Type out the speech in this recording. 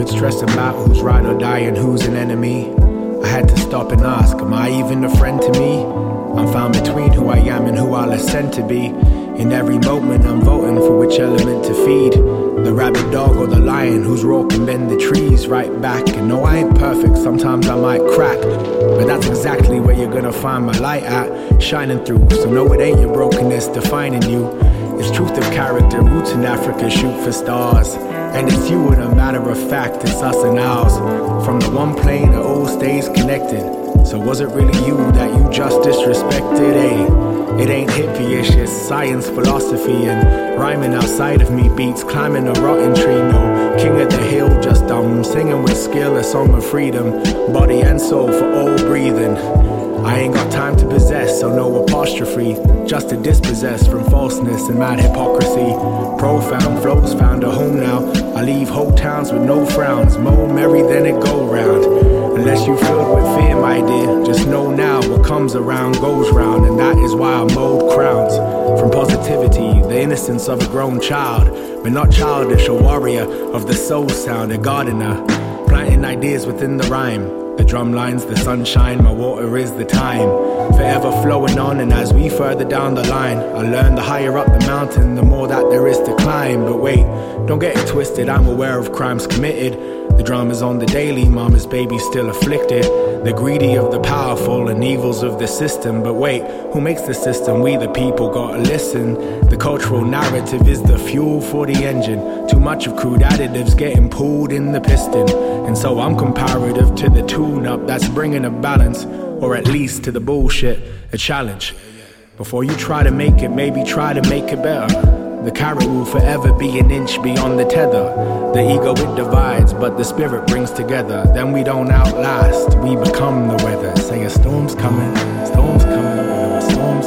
yeah. stress about who's right or die and who's an enemy. I had to stop and ask, am I even a friend to me? I'm found between who I am and who I'll ascend to be. In every moment, I'm voting for which element to feed. The rabbit dog or the lion whose roar can bend the trees right back. And no, I ain't perfect, sometimes I might crack. But that's exactly where you're gonna find my light at, shining through. So, no, it ain't your brokenness defining you. It's truth of character, roots in Africa, shoot for stars. And it's you, and a matter of fact, it's us and ours. From the one plane, it all stays connected. So, was it really you that you just disrespected, eh? It ain't hippie-ish, it's science, philosophy, and rhyming outside of me beats climbing a rotten tree. No king of the hill, just um singing with skill, a song of freedom, body and soul for all breathing. I ain't got time to possess, so no apostrophe. Just to dispossess from falseness and mad hypocrisy. Profound flows found a home now. I leave whole towns with no frowns. More merry than it go round. Unless you filled with fear, my dear. Just know now what comes around goes round, and that is why I mold crowns. From positivity, the innocence of a grown child, but not childish, a warrior of the soul sound, a gardener. Planting ideas within the rhyme. The drum lines, the sunshine, my water is the time. Forever flowing on, and as we further down the line, I learn the higher up the mountain, the more that there is to climb. But wait, don't get it twisted, I'm aware of crimes committed. The drama's on the daily, mama's baby still afflicted. The greedy of the powerful and evils of the system. But wait, who makes the system? We the people gotta listen. The cultural narrative is the fuel for the engine. Too much of crude additives getting pulled in the piston. And so I'm comparative to the tune up that's bringing a balance, or at least to the bullshit, a challenge. Before you try to make it, maybe try to make it better. The carrot will forever be an inch beyond the tether. The ego it divides, but the spirit brings together. Then we don't outlast, we become the weather. Saying storm's coming, storm's coming, storm's